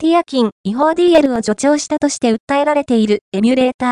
ティアキン違法 DL を助長したとして訴えられているエミュレーター。